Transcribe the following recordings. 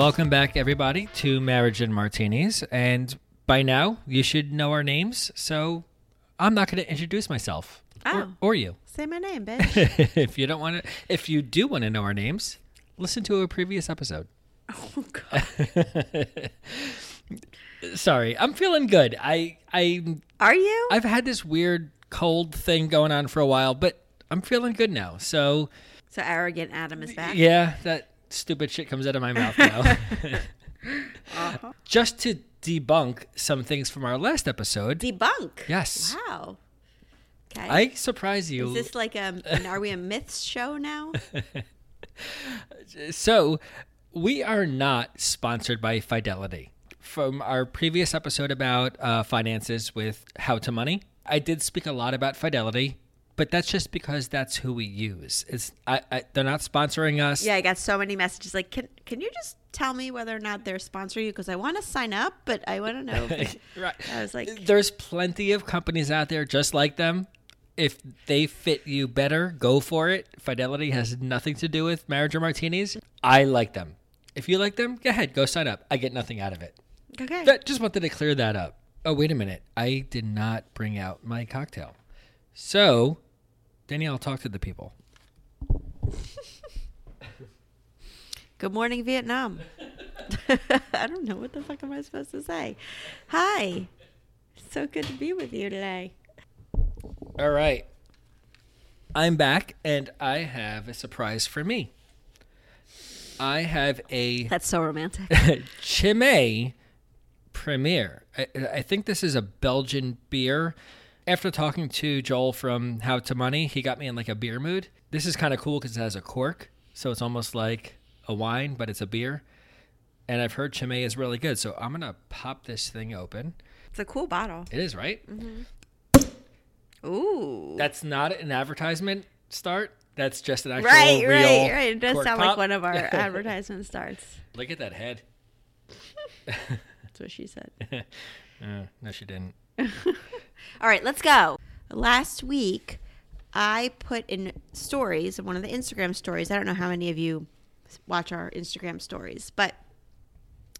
Welcome back, everybody, to Marriage and Martinis. And by now, you should know our names, so I'm not going to introduce myself or, Oh. or you. Say my name, bitch. if you don't want to, if you do want to know our names, listen to a previous episode. oh god. Sorry, I'm feeling good. I I Are you? I've had this weird cold thing going on for a while, but I'm feeling good now. So so arrogant Adam is back. yeah, that stupid shit comes out of my mouth now. Just to debunk some things from our last episode. Debunk. Yes. Wow. Okay. I surprise you. is this like a? an- Are we a myths show now? So, we are not sponsored by Fidelity. From our previous episode about uh, finances with How to Money, I did speak a lot about Fidelity, but that's just because that's who we use. It's I, I, they're not sponsoring us. yeah, I got so many messages like, can can you just tell me whether or not they're sponsoring you? Because I want to sign up, but I want to know. Right. I was like, There's plenty of companies out there just like them. If they fit you better, go for it. Fidelity has nothing to do with marriage or martinis. I like them. If you like them, go ahead, go sign up. I get nothing out of it. okay. That, just wanted to clear that up. Oh, wait a minute. I did not bring out my cocktail. So, Danielle, talk to the people. Good morning, Vietnam. I don't know what the fuck am I supposed to say. Hi. So good to be with you today. All right. I'm back, and I have a surprise for me. I have a That's so romantic. Chimay Premier. I, I think this is a Belgian beer. After talking to Joel from How to Money, he got me in like a beer mood. This is kind of cool because it has a cork, so it's almost like a wine, but it's a beer. And I've heard Chimay is really good, so I'm gonna pop this thing open. It's a cool bottle. It is right. Ooh. That's not an advertisement start. That's just an actual Right, real right, right. It does sound pop. like one of our advertisement starts. Look at that head. That's what she said. Uh, no, she didn't. All right, let's go. Last week, I put in stories, one of the Instagram stories. I don't know how many of you watch our Instagram stories, but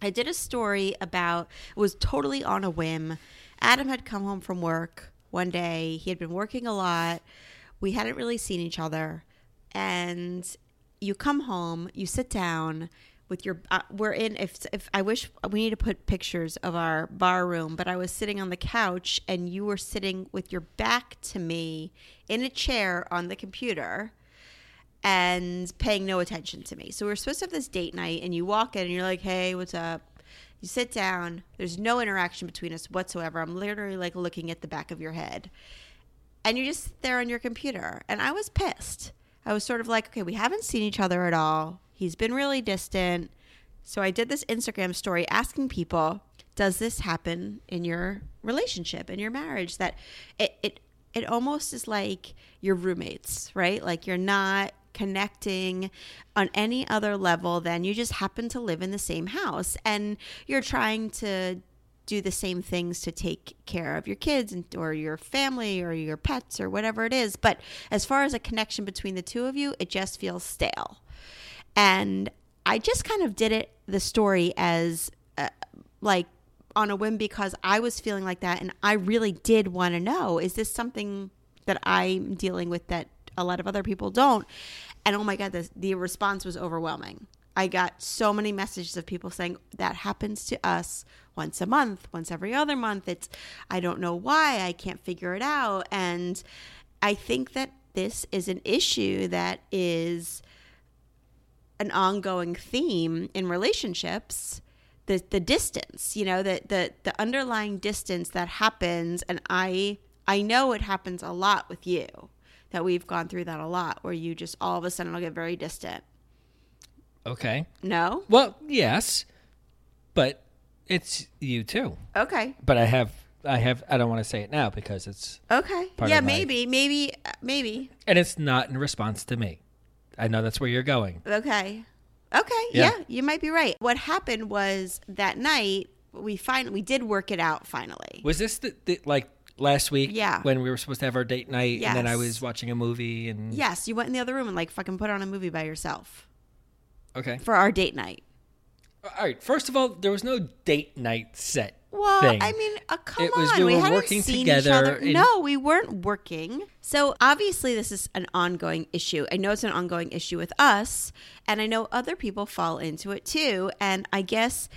I did a story about it was totally on a whim. Adam had come home from work one day. He had been working a lot. We hadn't really seen each other. And you come home, you sit down with your uh, we're in if if I wish we need to put pictures of our bar room, but I was sitting on the couch and you were sitting with your back to me in a chair on the computer and paying no attention to me. So we are supposed to have this date night, and you walk in and you're like, "Hey, what's up?" You sit down. There's no interaction between us whatsoever. I'm literally like looking at the back of your head, and you're just there on your computer. And I was pissed. I was sort of like, "Okay, we haven't seen each other at all. He's been really distant." So I did this Instagram story asking people, "Does this happen in your relationship, in your marriage?" That it it it almost is like your roommates, right? Like you're not connecting on any other level than you just happen to live in the same house and you're trying to do the same things to take care of your kids and, or your family or your pets or whatever it is but as far as a connection between the two of you it just feels stale and i just kind of did it the story as uh, like on a whim because i was feeling like that and i really did want to know is this something that i'm dealing with that a lot of other people don't And oh my God, the, the response was overwhelming. I got so many messages of people saying that happens to us once a month, once every other month. It's, I don't know why, I can't figure it out. And I think that this is an issue that is an ongoing theme in relationships the the distance you know the the the underlying distance that happens and i i know it happens a lot with you that we've gone through that a lot where you just all of a sudden will get very distant Okay. no Well, yes, but it's you too. okay But I have, I have, I don't want to say it now because it's, okay yeah of my- maybe maybe uh, maybe and it's not in response to me. I know that's where you're going. Okay. Okay. Yeah. Yeah. you might be right. What happened was that night we find we did work it out finally. Was this the, the like last week? Yeah. When we were supposed to have our date night, and then I was watching a movie, and Yes, you went in the other room and like fucking put on a movie by yourself Okay. for our date night. All right. First of all, there was no date night set. Well, thing. I mean, uh, come It was on. we were hadn't working seen together Each other. in- No, we weren't working. So obviously, this is an ongoing issue. I know it's an ongoing issue with us, and I know other people fall into it too. And I guess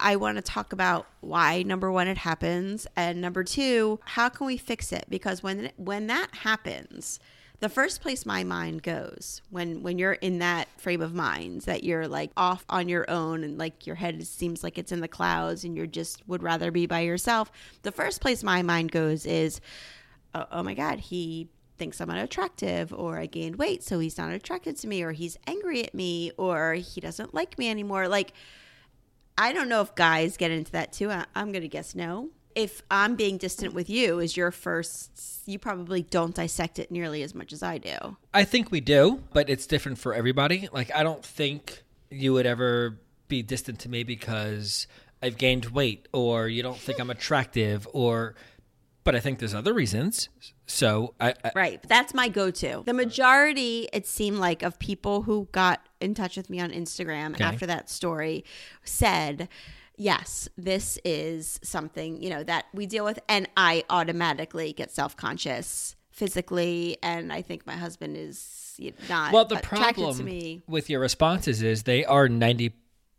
I want to talk about why number one it happens, and number two, how can we fix it? Because when when that happens, the first place my mind goes when when you're in that frame of mind that you're like off on your own and like your head seems like it's in the clouds and you're just would rather be by yourself the first place my mind goes is oh, oh my god he thinks i'm unattractive or i gained weight so he's not attracted to me or he's angry at me or he doesn't like me anymore like I don't know if guys get into that too. I, I'm going to guess no. If I'm being distant with you, is your first, you probably don't dissect it nearly as much as I do. I think we do, but it's different for everybody. Like I don't think you would ever be distant to me because I've gained weight or you don't think I'm attractive or but I think there's other reasons. So I, I Right. That's my go to. The majority, it seemed like, of people who got in touch with me on Instagram Okay. after that story said, yes, this is something, you know, that we deal with. And I automatically get self conscious physically. And I think my husband is not well the problem with your responses is they are 90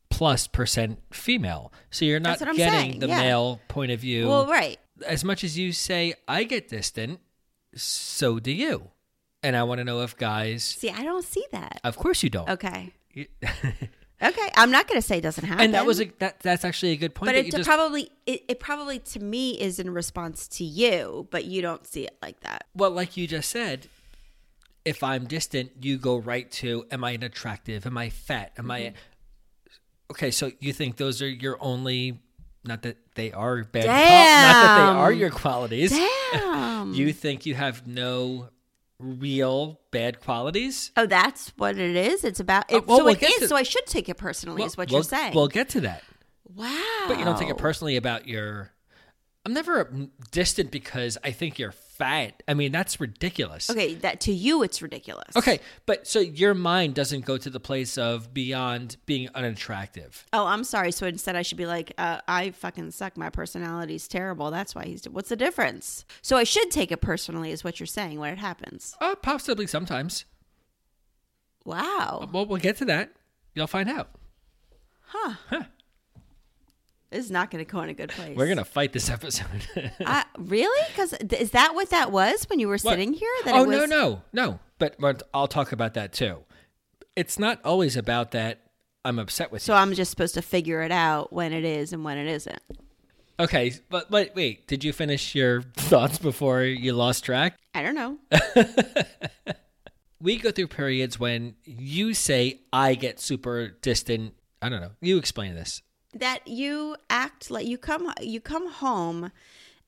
plus percent female. So you're not That's what I'm getting saying, the yeah. male point of view. Well, right. as much as you say I get distant, so do you. And I want to know if guys See, I don't see that. Of course you don't. Okay. Okay. I'm not going to say it doesn't happen. and that was a that that's actually a good point but it just probably it, it probably to me is in response to you, but you don't see it like that. well like you just said if I'm distant you go right to am I attractive am I fat am I Mm-hmm. Okay so you think those are your only not that they are bad qual- not that they are your qualities Damn. you think you have no real bad qualities oh, that's what it is. It's about. It, Uh, well, so we'll it is. to- so I should take it personally. is what we'll, you're saying. we'll get to that wow. But you don't take it personally about your. I'm never distant because I think you're fat. I mean, that's ridiculous. Okay, that to you it's ridiculous. Okay, but so your mind doesn't go to the place of beyond being unattractive. Oh, I'm sorry. So instead, I should be like, uh, I fucking suck. My personality's terrible. That's why he's. What's the difference? So I should take it personally, is what you're saying when it happens. Uh, possibly sometimes. Wow. Well, we'll get to that. You'll find out. This is not going to go in a good place. We're gonna fight this episode. Uh, really? Because is that what that was when you were What? sitting here? That oh it was, no, no, no. But, but I'll talk about that too. It's not always about that. I'm upset with you. So I'm just supposed to figure it out when it is and when it isn't. Okay, but but wait. Did you finish your thoughts before you lost track? I don't know. we go through periods when you say I get super distant. I don't know. You explain this. That you act like you come you come home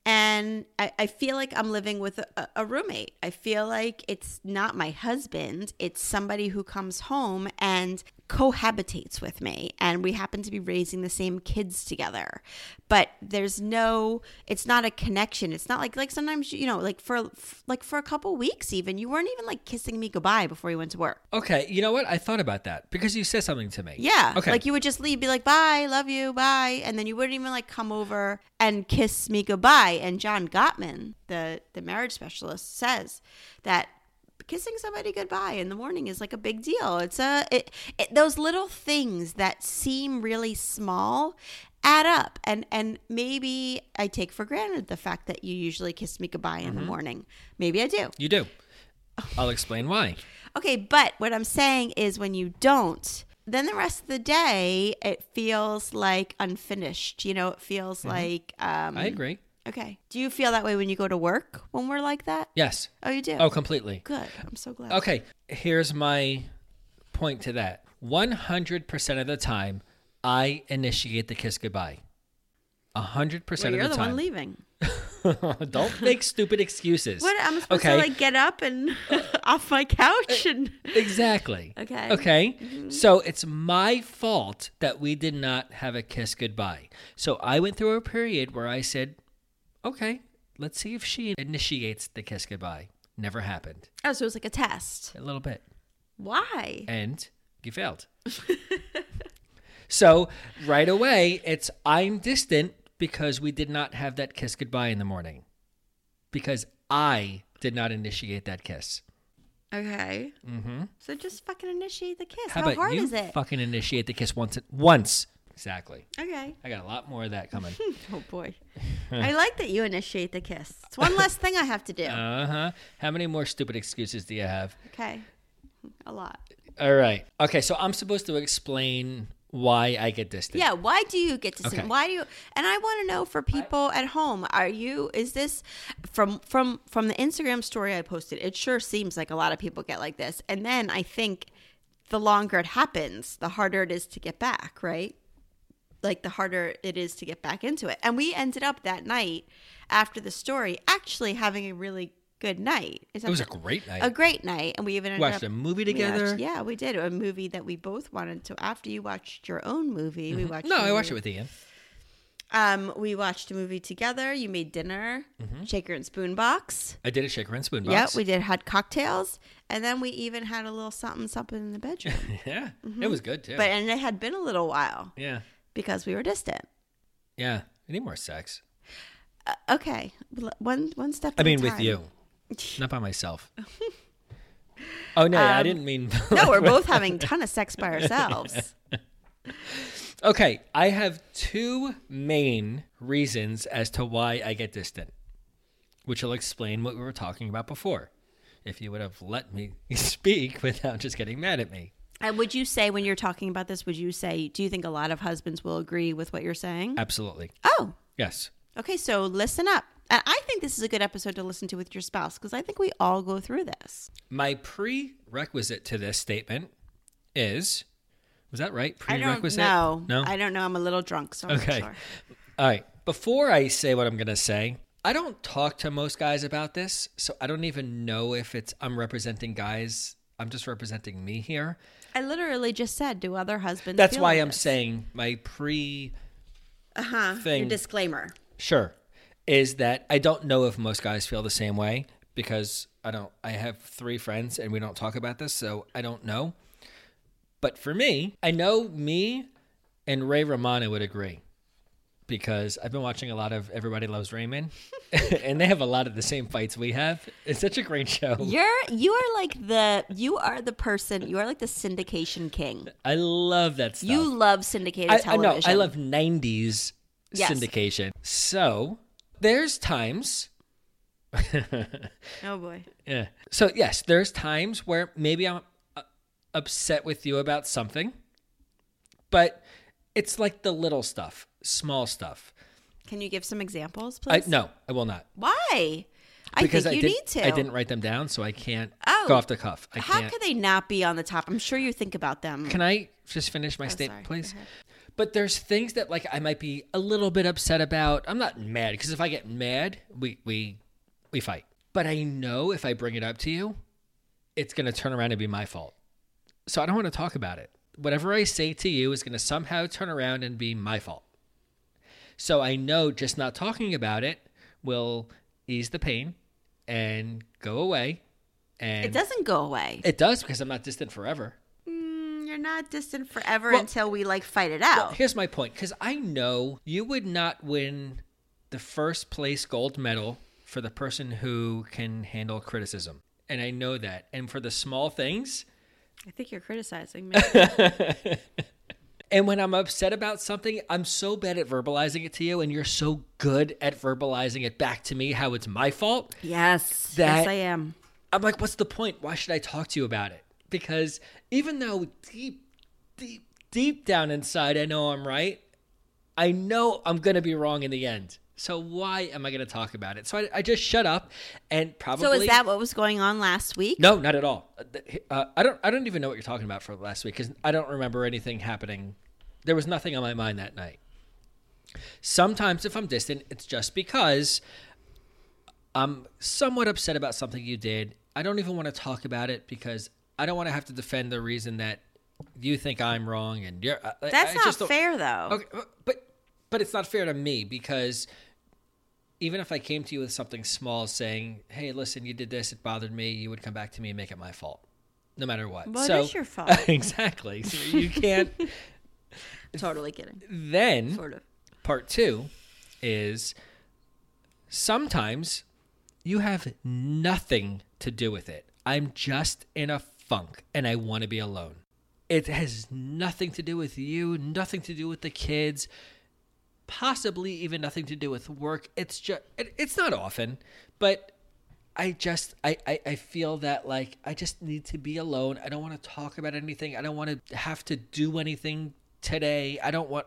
and I, I feel like I'm living with a, a roommate. I feel like it's not my husband. It's somebody who comes home and cohabitates with me. And we happen to be raising the same kids together. But there's no, it's not a connection. It's not like, like sometimes, you know, like for, like for a couple weeks even, you weren't even like kissing me goodbye before you went to work. Okay, you know what? I thought about that because you said something to me. Yeah. Okay. Like you would just leave, be like, bye, love you, bye. And then you wouldn't even like come over and kiss me goodbye. And John Gottman, the, the marriage specialist, says that kissing somebody goodbye in the morning is like a big deal. It's a it, it, those little things that seem really small add up and and maybe I take for granted the fact that you usually kiss me goodbye in the morning. Maybe I do. You do. I'll explain why. Okay, but what I'm saying is when you don't, then the rest of the day it feels like unfinished. You know, it feels like um I agree. Okay. Do you feel that way when you go to work when we're like that? Yes. Oh, you do. Oh, completely. Good. I'm so glad. Okay, here's my point to that. 100% of the time, I initiate the kiss goodbye. 100% Well, of the, the time. you're the one leaving. Don't make stupid excuses. What? I'm supposed okay. to like get up and off my couch and. Exactly. Okay. Okay. Mm-hmm. So it's my fault that we did not have a kiss goodbye. So I went through a period where I said, okay, let's see if she initiates the kiss goodbye. Never happened. Oh, so it was like a test. A little bit. Why? And you failed. so right away, it's I'm distant because we did not have that kiss goodbye in the morning. Because I did not initiate that kiss. Okay. Mm-hmm. So just fucking initiate the kiss. How, How, about hard you is it? fucking initiate the kiss once? Once. Exactly. okay. I got a lot more of that coming. Oh boy. I like that you initiate the kiss. It's one less thing I have to do. Uh huh. How many more stupid excuses do you have? Okay. A lot. All right. Okay, so I'm supposed to explain why I get distant. Yeah, why do you get to Okay. Why do you? And I want to know for people at home, are you? Is this from from from the Instagram story I posted? It sure seems like a lot of people get like this, and then I think the longer it happens, the harder it is to get back. Right? Like the harder it is to get back into it. And we ended up that night after the story actually having a really good night. It was a great night. a great night, and we even Watched up, a movie we watched- together. yeah, we did a movie that we both wanted to. After you watched your own movie, we watched. Mm-hmm. no, I watched it with Ian. Um, we watched a movie together. You made dinner, shaker and spoon box. I did a shaker and spoon Yeah, box. we did had cocktails, and then we even had a little something something in the bedroom. yeah, it was good too. but and it had been a little while yeah, because we were distant. yeah. I need more sex. Uh, okay, one one step. I a mean, with you, not by myself. oh no, I Um, didn't mean. No, we're both having ton of sex by ourselves. Okay, I have two main reasons as to why I get distant, which will explain what we were talking about before. If you would have let me speak without just getting mad at me. And would you say when you're talking about this, would you say, do you think a lot of husbands will agree with what you're saying? Absolutely. Oh, Yes. okay. So listen up. And I think this is a good episode to listen to with your spouse because I think we all go through this. My prerequisite to this statement is was that right? I don't Prerequisite? know. No. I don't know. I'm a little drunk, so I'm Okay. not sure. All right. Before I say what I'm going to say, I don't talk to most guys about this, so I don't even know if it's I'm representing guys. I'm just representing me here. I literally just said, do other husbands? That's feel why like I'm this? saying my pre uh-huh. thing- Your disclaimer. sure is that I don't know if most guys feel the same way because I don't I have 3 friends and we don't talk about this, so I don't know. But for me, I know me and Ray Romano would agree because I've been watching a lot of Everybody Loves Raymond and they have a lot of the same fights we have. It's such a great show. You're you are like the you are the person you are like the syndication king. I love that stuff. You love syndicated I, I know. television. I love 90s Yes. syndication. So there's times. Oh boy. Yeah. So yes, there's times where maybe I'm uh, upset with you about something, but it's like the little stuff, small stuff. Can you give some examples, I please? no, I will not Why? I because think I you did, need to. I didn't write them down, so I can't Oh. go off the cuff. I How can't. could they not be on the top? I'm sure you think about them. Can I just finish my Oh, statement, sorry. Please? But there's things that like I might be a little bit upset about. I'm not mad because if I get mad, we we we fight. But I know if I bring it up to you, it's going to turn around and be my fault. So I don't want to talk about it. Whatever I say to you is going to somehow turn around and be my fault. So I know just not talking about it will ease the pain and go away. And it doesn't go away. It does because I'm not distant forever. Mm, You're not distant forever Well- until we like fight it out. Well, here's my point because I know you would not win the first place gold medal for the person who can handle criticism. and I know that. And for the small things, I think you're criticizing me. and when I'm upset about something, I'm so bad at verbalizing it to you, and you're so good at verbalizing it back to me how it's my fault. yes. Yes, I am. I'm like, what's the point? Why should I talk to you about it? Because even though deep, deep, deep down inside, I know I'm right, I know I'm going to be wrong in the end. So why am I going to talk about it? So I, I just shut up and probably. So is that what was going on last week? No, not at all. Uh, I don't. I don't even know what you're talking about for last week because I don't remember anything happening. There was nothing on my mind that night. Sometimes, if I'm distant, it's just because I'm somewhat upset about something you did. I don't even want to talk about it because I don't want to have to defend the reason that you think I'm wrong and you're. That's I not just don't- fair, though. Okay, but but it's not fair to me because even if I came to you with something small, saying, "Hey, listen, you did this, it bothered me," you would come back to me and make it my fault, no matter what. It so, is your fault. exactly. So you can't. Totally kidding. then Sort of. part two is sometimes you have nothing to do with it. I'm just in a funk and I want to be alone. It has nothing to do with you, nothing to do with the kids, possibly even nothing to do with work. It's just, it, it's not often, but I just, I, I, I feel that like I just need to be alone. I don't want to talk about anything. I don't want to have to do anything today. I don't want,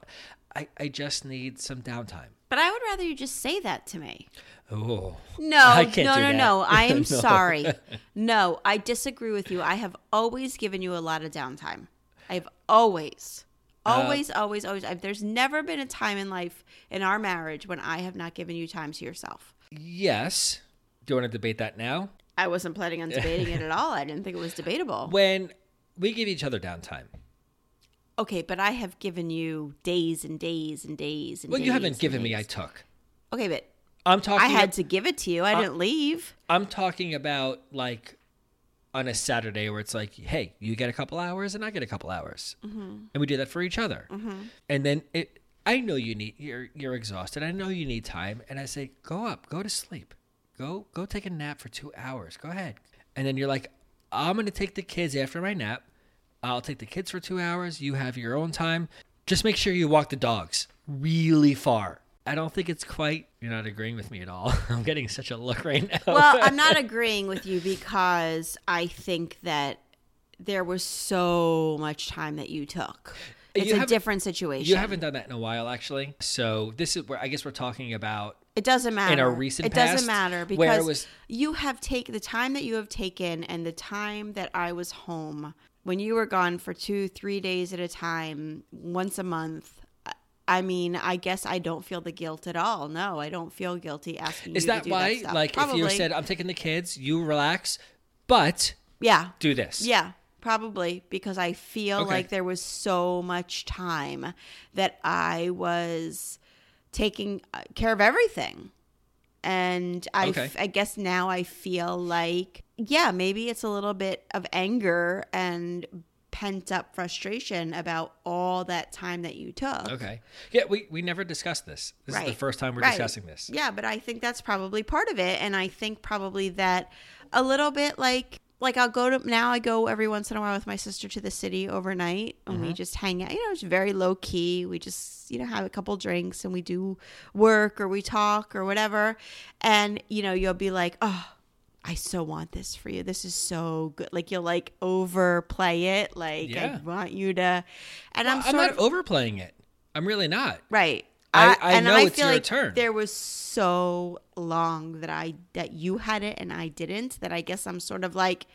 I, I just need some downtime. But I would rather you just say that to me. Oh, No, no, no, no. I am No. sorry. No, I disagree with you. I have always given you a lot of downtime. I've always, Uh, always, always, always. I've, there's never been a time in life in our marriage when I have not given you time to yourself. Yes. Do you want to debate that now? I wasn't planning on debating it at all. I didn't think it was debatable. When we give each other downtime. Okay, but I have given you days and days and days and days. Well, days you haven't given me. I took. Okay, but I'm talking. I had to give it to you. I didn't leave. I'm talking about like on a Saturday where it's like, hey, you get a couple hours and I get a couple hours, mm-hmm. and we do that for each other. Mm-hmm. And then it, I know you need you're you're exhausted. I know you need time, and I say, go up, go to sleep, go go take a nap for two hours. Go ahead. And then you're like, I'm gonna take the kids after my nap. I'll take the kids for two hours. You have your own time. Just make sure you walk the dogs really far. I don't think it's quite. You're not agreeing with me at all. I'm getting such a look right now. Well, I'm not agreeing with you because I think that there was so much time that you took. It's You a different situation. You haven't done that in a while, actually. So this is where I guess we're talking about. It doesn't matter. In our recent it past, doesn't matter because was- you have taken the time that you have taken and the time that I was home when you were gone for two, three days at a time, once a month. I- mean, I guess I don't feel the guilt at all. No, I don't feel guilty asking Is you that to do why? that like, if you said, "I'm taking the kids," you relax, but yeah, do this. Yeah, probably because I feel Okay. like there was so much time that I was taking uh, care of everything. And I, Okay. I guess now I feel like, yeah, maybe it's a little bit of anger and pent up frustration about all that time that you took. Okay. Yeah, we we never discussed this. This is the first time we're Right. discussing this. Yeah, but I think that's probably part of it, and I think probably that a little bit like like I'll go to now I go every once in a while with my sister to the city overnight, and Mm-hmm. we just hang out. You know, it's very low key. We just you know have a couple drinks and we do work or we talk or whatever, and you know you'll be like, oh. I so want this for you. This is so good. Like you'll like overplay it. Like Yeah. I want you to, and I'm I'm, not of overplaying it. I'm really not. Right. I- I and know I it's feel your like turn. There was so long that I that you had it and I didn't that I guess I'm sort of like,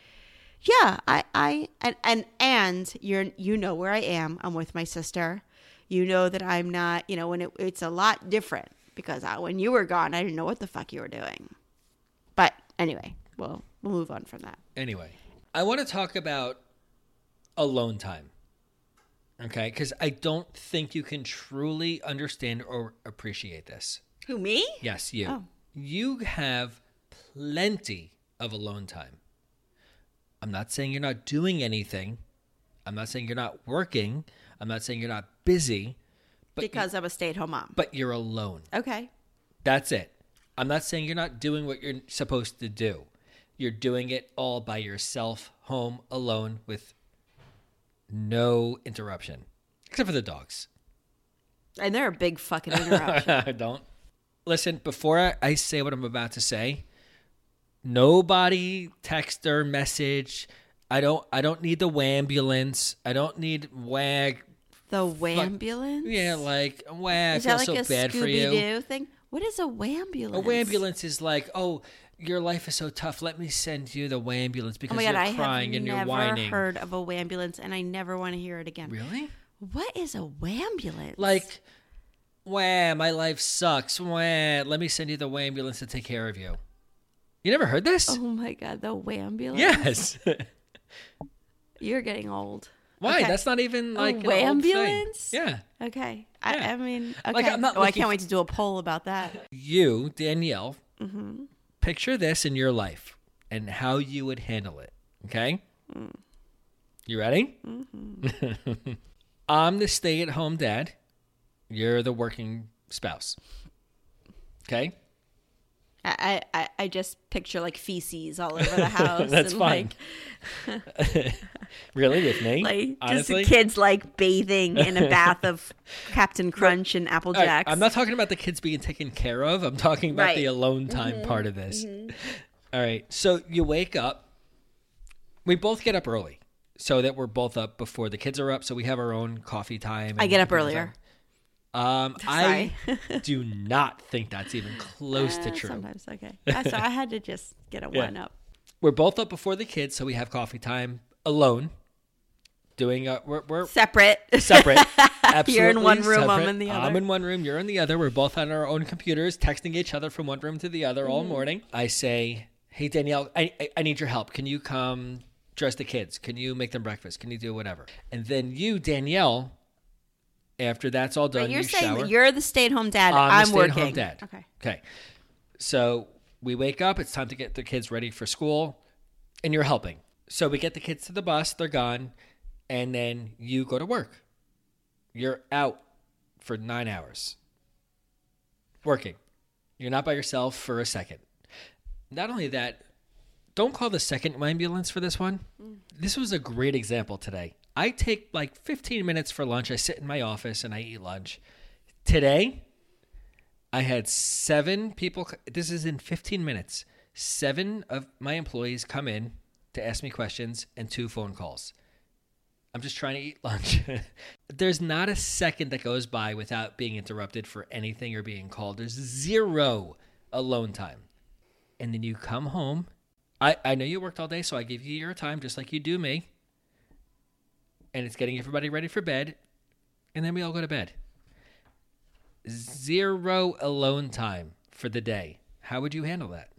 yeah, I I and and and you're you know where I am. I'm with my sister. You know that I'm not. You know when it, it's a lot different because I, when you were gone, I didn't know what the fuck you were doing. But anyway, well, we'll move on from that. Anyway, I want to talk about alone time. Okay, because I don't think you can truly understand or appreciate this. Who me? Yes, you. Oh. You have plenty of alone time. I'm not saying you're not doing anything. I'm not saying you're not working. I'm not saying you're not busy, but Because I'm a stay-at-home mom. but you're alone. Okay. That's it. I'm not saying you're not doing what you're supposed to do. You're doing it all by yourself, home alone with no interruption, except for the dogs. And they're a big fucking interruption. I don't listen before I, I say what I'm about to say. Nobody text or message. I don't. I don't need the wambulance. I don't need wag. the wambulance? Yeah, like wag. I Is feel like so a bad for Scooby you. Doo thing? What is a wambulance? A wambulance is like, oh, your life is so tough. Let me send you the wambulance Oh because my god, you're crying and you're whining. I've heard of a wambulance, and I never want to hear it again. Really? What is a wambulance? Like, wah, my life sucks. Wah, let me send you the wambulance to take care of you. You never heard this? oh my god, the wambulance. yes. you're getting old. Why? Okay. That's not even like an ambulance. Yeah. Okay, I, Yeah. I mean, okay. Like, I'm not oh, I can't wait to do a poll about that. You, Danielle, Mm-hmm. picture this in your life and how you would handle it. Okay? Mm. You ready? Mm-hmm. I'm the stay at home dad. You're the working spouse. Okay? I, I, I just picture like feces all over the house. That's and, fine. really? With me? Like, like just the kids like bathing in a bath of Captain Crunch and Apple All right, Jacks. I'm not talking about the kids being taken care of. I'm talking about Right. the alone mm-hmm. time part of this. Mm-hmm. All right. So you wake up. We both get up early so that we're both up before the kids are up. So we have our own coffee time. I get up earlier. time. Um, I do not think that's even close to Eh, true. Sometimes okay. Uh, so I had to just get a Yeah. one up. We're both up before the kids, so we have coffee time alone. Doing a we're, we're Separate. separate. Absolutely You're in one room, I'm in the other. I'm in one room, you're in the other. We're both on our own computers, texting each other from one room to the other Mm-hmm. all morning. I say, "Hey Danielle, I, I I need your help. Can you come dress the kids? Can you make them breakfast? Can you do whatever?" And then you, Danielle, after that's all done, you're you saying shower. you're the stay-at-home dad. I'm the I'm working. dad. Okay. Okay. So we wake up. It's time to get the kids ready for school, and you're helping. So we get the kids to the bus. They're gone, and then you go to work. You're out for nine hours working. You're not by yourself for a second. Not only that, don't call the second ambulance for this one. Mm. This was a great example today. I take like 15 minutes for lunch. I sit in my office and I eat lunch. Today, I had seven people. This is in 15 minutes. Seven of my employees come in to ask me questions and two phone calls. I'm just trying to eat lunch. There's not a second that goes by without being interrupted for anything or being called. There's zero alone time. And then you come home. I, I know you worked all day, so I give you your time just like you do me. And it's getting everybody ready for bed. And then we all go to bed. Zero alone time for the day. How would you handle that?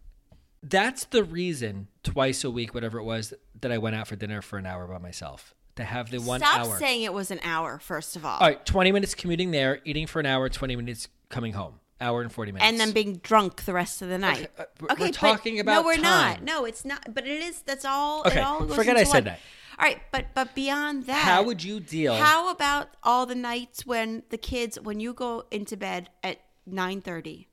That's the reason twice a week, whatever it was, that I went out for dinner for an hour by myself. To have the one Stop hour. saying it was an hour. First of all, All right, 20 minutes commuting there, eating for an hour, 20 minutes coming home. Hour and 40 minutes. and then being drunk the rest of the night. uh, we're- we're but- talking no, we're not. No, it's not. But it is. That's all. Okay, it all goes forget I said one. that. All right, but but beyond that, How would you deal? How about all the nights when the kids, when you go into bed at nine thirty,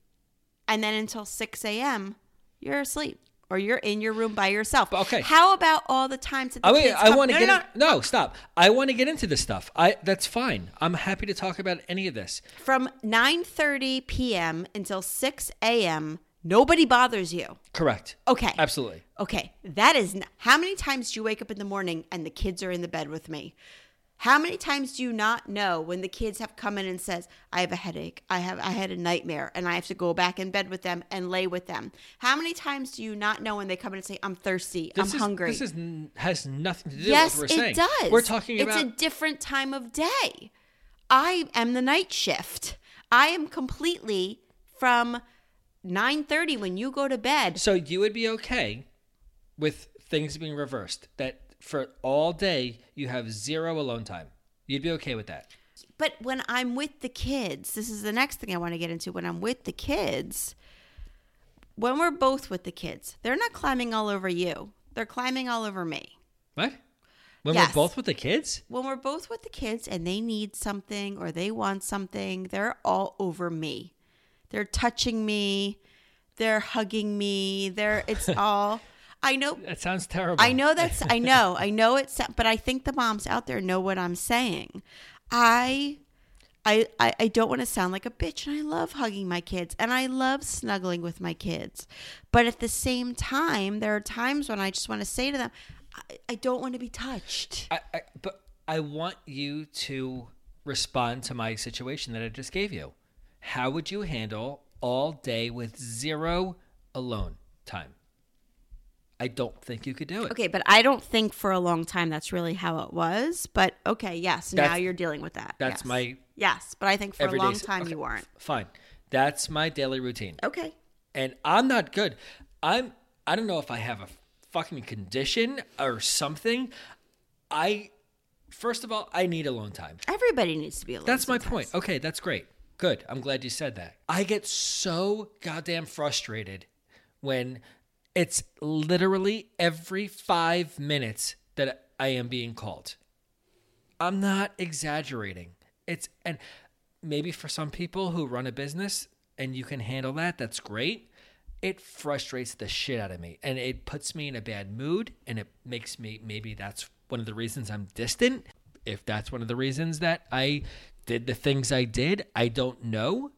and then until six a.m. you're asleep or you're in your room by yourself? Okay. How about all the times that the I mean, kids I want to no, get no, in, no, stop. I want to get into this stuff. I that's fine. I'm happy to talk about any of this. from nine thirty p.m. until six a.m. Nobody bothers you. Correct. Okay. Absolutely. Okay, that is n- how many times do you wake up in the morning and the kids are in the bed with me? How many times do you not know when the kids have come in and says, "I have a headache. I have I had a nightmare and I have to go back in bed with them and lay with them." How many times do you not know when they come in and say, "I'm thirsty. This I'm is, hungry." This is n- has nothing to do yes, with what we're it saying. does. We're talking it's a different time of day. I am the night shift. I am completely from 9:30 when you go to bed So you would be okay with things being reversed. That for all day you have zero alone time. You'd be okay with that. But when I'm with the kids, this is the next thing I want to get into. When I'm with the kids, when we're both with the kids, they're not climbing all over you. They're climbing all over me. What? When Yes. we're both with the kids? When we're both with the kids and they need something or they want something, they're all over me. They're touching me. They're hugging me. They're it's all I know That sounds terrible. I know that's I know. I know it's but I think the moms out there know what I'm saying. I I I, I don't want to sound like a bitch and I love hugging my kids and I love snuggling with my kids. But at the same time, there are times when I just want to say to them, I, I don't want to be touched. I, I, but I want you to respond to my situation that I just gave you. How would you handle all day with zero alone time? I don't think you could do it. Okay, but I don't think for a long time that's really how it was. But okay, yes, now you're dealing with that. That's yes. my yes, but I think for a long time okay, you weren't. Fine. That's my daily routine. Okay, and I'm not good. I'm I don't know if I have a fucking condition or something. I first of all, I need alone time. everybody needs to be alone. That's my sometimes. point. Okay, that's great. Good. I'm glad you said that. I get so goddamn frustrated when it's literally every 5 minutes that I am being called. I'm not exaggerating. It's and maybe for some people who run a business and you can handle that, that's great. It frustrates the shit out of me and it puts me in a bad mood and it makes me maybe that's one of the reasons I'm distant. If that's one of the reasons that I did the things I did, I don't know.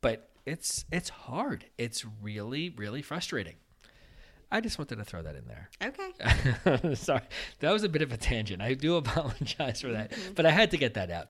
But it's it's hard. It's really really frustrating. I just wanted to throw that in there. Okay. Sorry, that was a bit of a tangent. I do apologize for that, mm-hmm. but I had to get that out.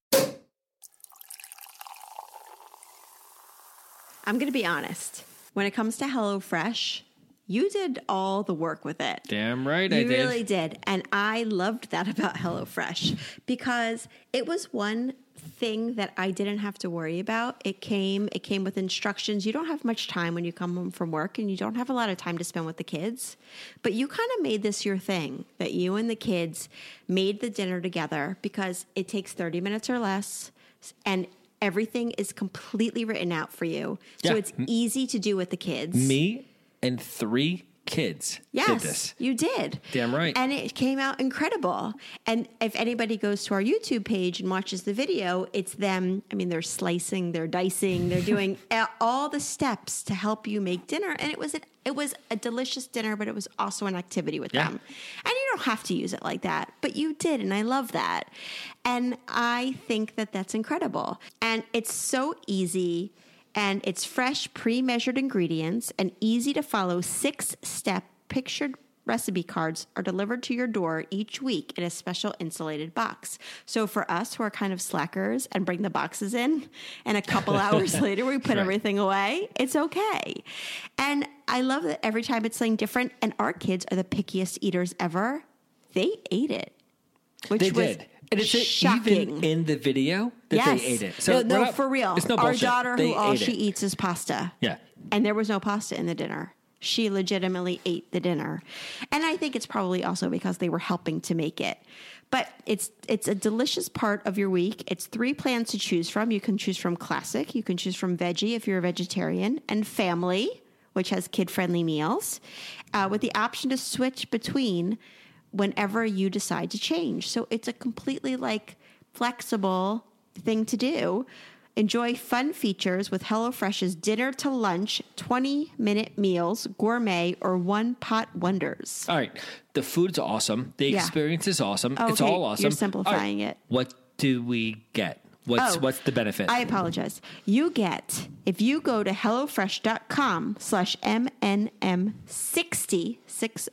I'm going to be honest. When it comes to HelloFresh, you did all the work with it. Damn right, I You really did. And I loved that about HelloFresh because it was one thing that I didn't have to worry about. It came it came with instructions. You don't have much time when you come home from work and you don't have a lot of time to spend with the kids. But you kind of made this your thing that you and the kids made the dinner together because it takes 30 minutes or less and everything is completely written out for you. So Yeah. it's easy to do with the kids. Me and three kids Yes, did you did. Damn right. And it came out incredible. And if anybody goes to our YouTube page and watches the video, it's them. I mean, they're slicing, they're dicing, they're doing all the steps to help you make dinner. And it was an, it was a delicious dinner, but it was also an activity with Yeah. them. And you don't have to use it like that, but you did, and I love that. And I think that that's incredible. And it's so easy and it's fresh, pre measured ingredients and easy to follow six step pictured recipe cards are delivered to your door each week in a special insulated box. So for us who are kind of slackers and bring the boxes in and a couple hours later we put Right. everything away, it's okay. And I love that every time it's something different and our kids are the pickiest eaters ever. They ate it. Which They was did. And it's shocking. even in the video that yes. they ate it. no, no not- for real. It's no Our bullshit. daughter, They who all she it. eats is pasta. Yeah. And there was no pasta in the dinner. She legitimately ate the dinner. And I think it's probably also because they were helping to make it. But it's it's a delicious part of your week. It's three plans to choose from. You can choose from classic, you can choose from veggie if you're a vegetarian, and family, which has kid-friendly meals, uh, with the option to switch between whenever you decide to change. So it's a completely like flexible thing to do. Enjoy fun features with HelloFresh's dinner to lunch, 20 minute meals, gourmet, or one pot wonders. All right. The food's awesome. The Yeah. experience is awesome. Oh, it's all awesome. You're simplifying it. What do we get? What's Oh, what's the benefit? I apologize. You get, if you go to HelloFresh.com slash MNM60, 60,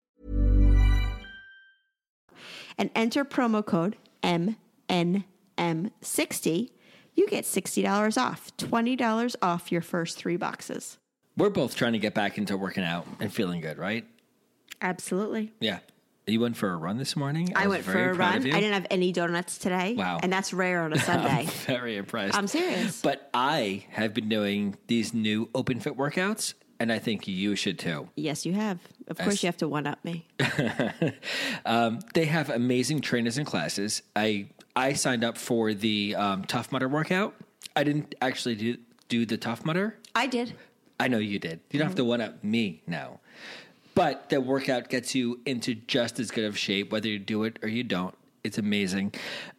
And enter promo code MNM60, you get $60 off, $20 off your first three boxes. We're both trying to get back into working out and feeling good, right? Absolutely. Yeah. You went for a run this morning. I, was went for a run. I didn't have any donuts today. Wow. And that's rare on a Sunday. very impressed. I'm serious. But I have been doing these new Openfit workouts, and I think you should too. Yes, you have. Of course, you have to one up me. Um, they have amazing trainers and classes. I I signed up for the um, Tough Mudder workout. I didn't actually do do the Tough Mudder. I did. I know you did. You don't have to one up me now. But the workout gets you into just as good of shape, whether you do it or you don't. It's amazing.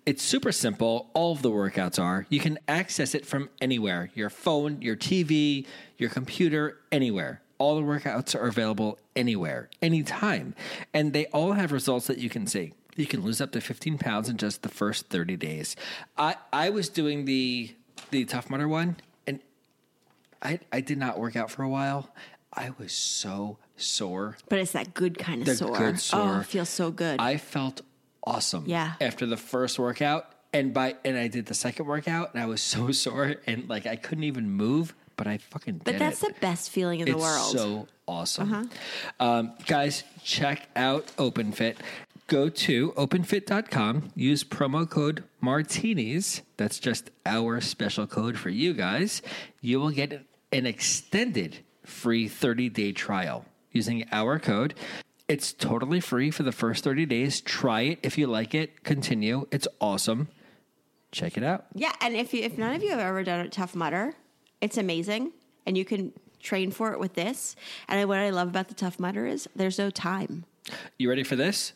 It's super simple. All of the workouts are. You can access it from anywhere your phone, your TV, your computer, anywhere. All the workouts are available anywhere, anytime. And they all have results that you can see. You can lose up to 15 pounds in just the first 30 days. I, I was doing the the Tough Mudder one, and I, I did not work out for a while. I was so sore. But it's that good kind of The sore. good sore. Oh, it feels so good. I felt awesome. Yeah. After the first workout, and by and I did the second workout, and I was so sore, and like I couldn't even move, but I fucking did but that's it. the best feeling in the it's world. Uh-huh. so awesome. Um, guys, check out OpenFit. Go to openfit.com, use promo code martinis. That's just our special code for you guys. You will get an extended free 30 day trial using our code. It's totally free for the first 30 days. Try it if you like it. Continue. It's awesome. Check it out. Yeah, and if you if none of you have ever done a tough mudder, it's amazing, and you can train for it with this. And what I love about the tough mudder is there's no time. You ready for this?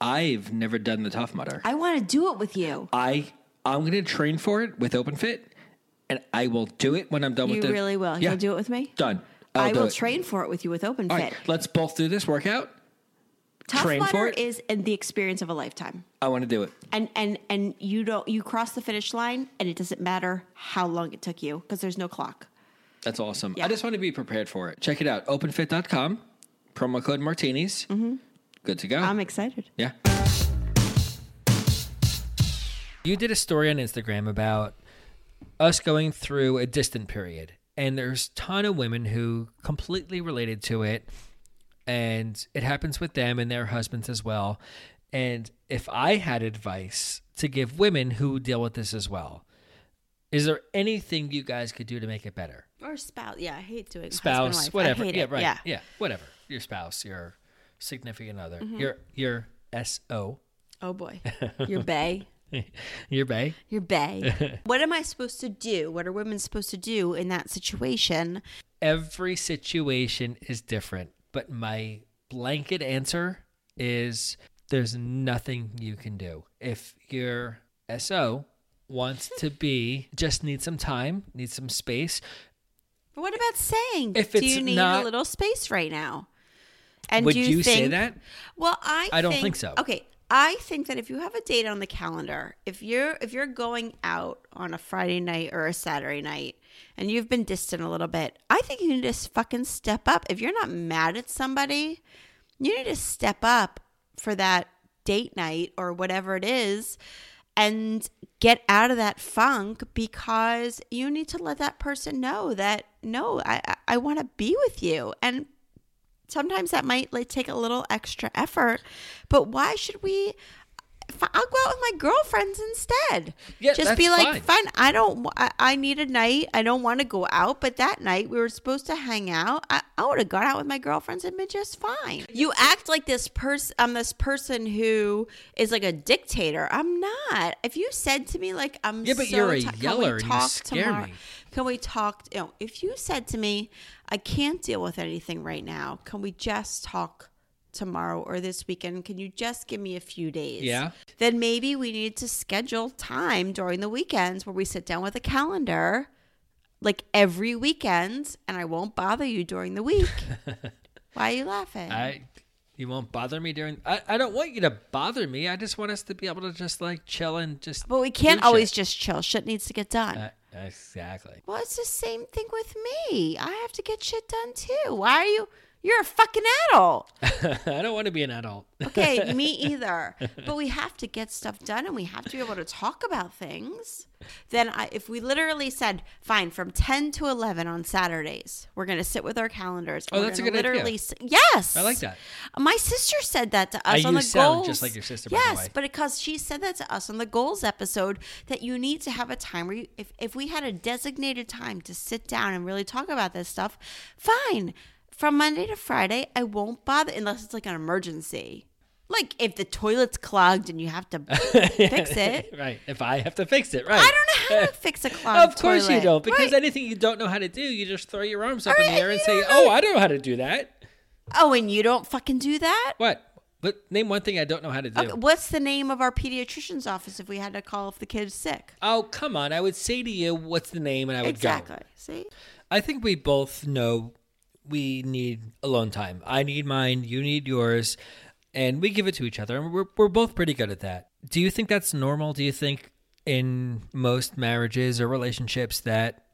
I've never done the Tough Mudder. I want to do it with you. I I'm going to train for it with OpenFit, and I will do it when I'm done You with it. You really will. Yeah, You'll do it with me. Done. I'll I will it. train for it with you with OpenFit. All right, let's both do this workout. Tough train for it? is in the experience of a lifetime. I want to do it. And and and you don't you cross the finish line, and it doesn't matter how long it took you because there's no clock. That's awesome. Yeah. I just want to be prepared for it. Check it out. Openfit.com. Promo code Martinis. Mm-hmm. Good to go. I'm excited. Yeah. You did a story on Instagram about us going through a distant period, and there's ton of women who completely related to it, and it happens with them and their husbands as well. And if I had advice to give women who deal with this as well, is there anything you guys could do to make it better? Or spouse. Yeah, I hate doing Spouse, whatever. hate Yeah, it. right. Yeah. yeah, whatever. Your spouse, your significant other, Mm-hmm. your your SO, Oh boy, your bay. your bae. Your bay. what am I supposed to do? What are women supposed to do in that situation? every situation is different, but my blanket answer is there's nothing you can do. If your SO wants to be, just need some time, needs some space. But what about saying, If do you need not- a little space right now? And Would do you say think- that? Well, I I don't think so. Okay, I think that if you have a date on the calendar, if you're if you're going out on a Friday night or a Saturday night and you've been distant a little bit, I think you need to fucking step up. If you're not mad at somebody, you need to step up for that date night or whatever it is and get out of that funk because you need to let that person know that no, I I, I want to be with you and sometimes that might like take a little extra effort but why should we I'll go out with my girlfriends instead. Yeah, just be like, fine. fine. I don't. I, I need a night. I don't want to go out, but that night we were supposed to hang out. I, I would have gone out with my girlfriends and been just fine. You act like this person. I'm this person who is like a dictator. I'm not. If you said to me like, I'm Yeah, but so you're a ti- yeller and you talk scare tomorrow? me. Can we talk? You know, if you said to me, I can't deal with anything right now. Can we just talk tomorrow or this weekend? Can you just give me a few days? Yeah. Then maybe we need to schedule time during the weekends where we sit down with a calendar, like every weekend, and I won't bother you during the week. Why are you laughing? I you won't bother me during I, I don't want you to bother me. I just want us to be able to just like chill and just but we can't always shit. just chill. Shit needs to get done. Uh, exactly. Well, it's the same thing with me. I have to get shit done too. Why are you? You're a fucking adult. I don't want to be an adult. Okay, me either. But we have to get stuff done and we have to be able to talk about things. Then, I, if we literally said, fine, from 10 to 11 on Saturdays, we're going to sit with our calendars. Oh, that's a good idea. literally s- Yes. I like that. My sister said that to us Uh, on the sound goals. just like your sister, by the Yes, but because she said that to us on the goals episode, that you need to have a time where you, if if we had a designated time to sit down and really talk about this stuff, fine. From Monday to Friday, I won't bother unless it's like an emergency. Like if the toilet's clogged and you have to fix it. right. If I have to fix it, right. I don't know how to fix a clogged Of course you don't, because Right. anything you don't know how to do, you just throw your arms up All in the air and say, "Oh, I don't know how to do that." Oh, and you don't fucking do that? What? But name one thing I don't know how to do. Okay, what's the name of our pediatrician's office if we had to call if the kid's sick? Oh, come on! I would say to you, "What's the name?" and I would Exactly. go. See? I think we both know we need alone time. I need mine. You need yours, and we give it to each other, and we're we're both pretty good at that. Do you think that's normal? Do you think in most marriages or relationships that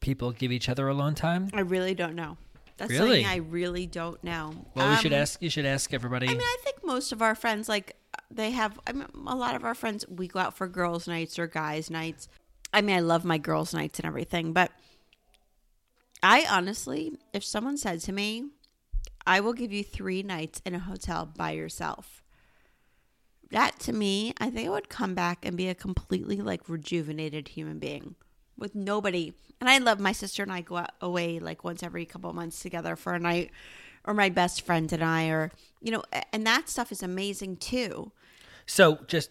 people give each other alone time? I really don't know. That's Really? something I really don't know. Well, we should Um, ask. You should ask everybody. I mean, I think most of our friends, like, they have, I mean, a lot of our friends, we go out for girls' nights or guys' nights. I mean, I love my girls' nights and everything, but I honestly, if someone said to me, I will give you three nights in a hotel by yourself, that to me, I think I would come back and be a completely like rejuvenated human being with nobody. And I love my sister and I go out, away like once every couple of months together for a night, or my best friend and I, or you know, and that stuff is amazing too. so just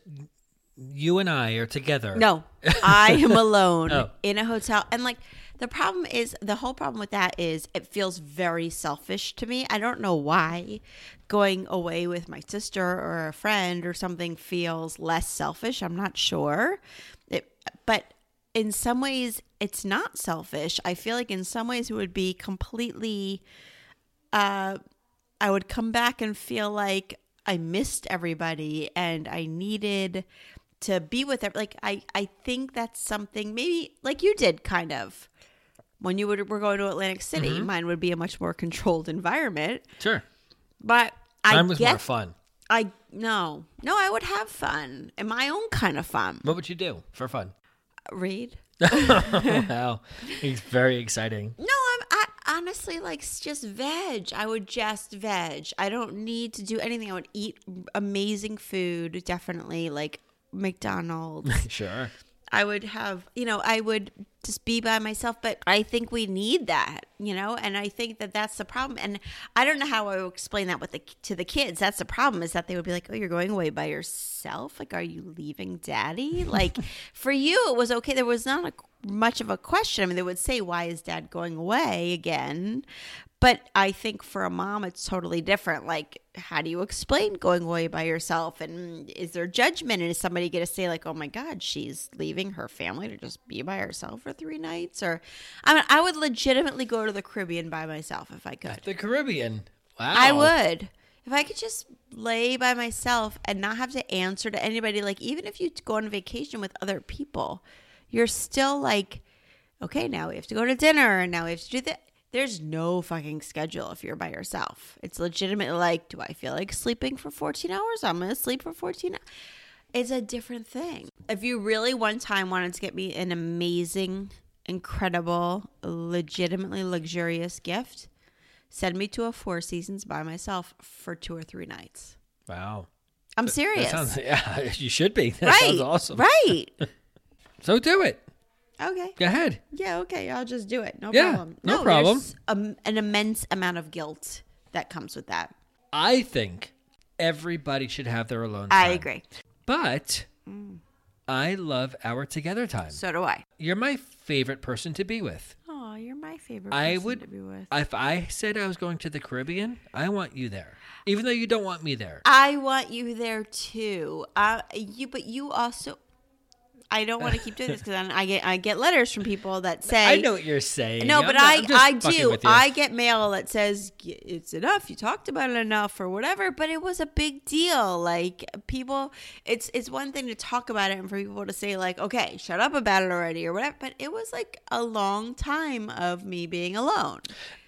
you and I are together. No, I am alone Oh. in a hotel. And like the problem is the whole problem with that is it feels very selfish to me. I don't know why going away with my sister or a friend or something feels less selfish. I'm not sure. It, but in some ways it's not selfish. I feel like in some ways it would be completely uh I would come back and feel like I missed everybody and I needed to be with it. Like I, I think that's something maybe like you did kind of when you would, were going to Atlantic City. Mm-hmm. Mine would be a much more controlled environment, Sure. but I Mine was get, more fun. I no, no, I would have fun and my own kind of fun. What would you do for fun? Read. wow, it's very exciting. No, I'm I, honestly like just veg. I would just veg. I don't need to do anything. I would eat amazing food, definitely like McDonald's. Sure. I would have, you know, I would just be by myself, but I think we need that, you know, and I think that that's the problem. And I don't know how I would explain that with the to the kids. That's the problem is that they would be like, "Oh, you're going away by yourself? Like, are you leaving daddy?" Like, for you, it was okay. There was not a, much of a question. I mean, they would say, "Why is dad going away again?" But I think for a mom, it's totally different. Like, how do you explain going away by yourself? And is there judgment? And is somebody going to say, like, oh my God, she's leaving her family to just be by herself for three nights? Or, I mean, I would legitimately go to the Caribbean by myself if I could. The Caribbean. Wow. I would. If I could just lay by myself and not have to answer to anybody, like, even if you go on vacation with other people, you're still like, okay, now we have to go to dinner and now we have to do that. There's no fucking schedule if you're by yourself. It's legitimately like, do I feel like sleeping for 14 hours? I'm going to sleep for 14 hours. It's a different thing. If you really one time wanted to get me an amazing, incredible, legitimately luxurious gift, send me to a Four Seasons by myself for two or three nights. Wow. I'm serious. sounds, yeah, you should be. That right. sounds awesome. Right. So do it. Okay. Go ahead. Yeah, okay. I'll just do it. No Yeah, problem. no problem. There's um, an immense amount of guilt that comes with that. I think everybody should have their alone time. I agree. But I love our together time. So do I. You're my favorite person to be with. Oh, you're my favorite I person would to be with. if I said I was going to the Caribbean, I want you there. Even though you don't want me there. I want you there too. Uh, you, but you also. I don't want to keep doing this because I get I get letters from people that say I know what you're saying. No, but I I'm just I do. I get mail that says it's enough. You talked about it enough or whatever. But it was a big deal. Like people, it's it's one thing to talk about it and for people to say like, okay, shut up about it already or whatever. But it was like a long time of me being alone.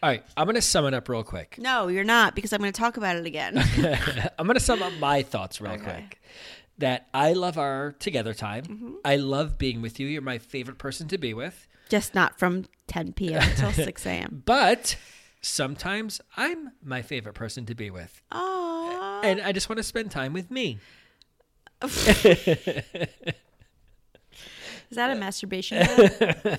All right, I'm gonna sum it up real quick. No, you're not because I'm going to talk about it again. I'm gonna sum up my thoughts real Okay. quick. That I love our together time. Mm-hmm. I love being with you. You're my favorite person to be with. Just not from 10 p.m. until 6 a.m. But sometimes I'm my favorite person to be with. Oh, And I just want to spend time with me. is that a masturbation?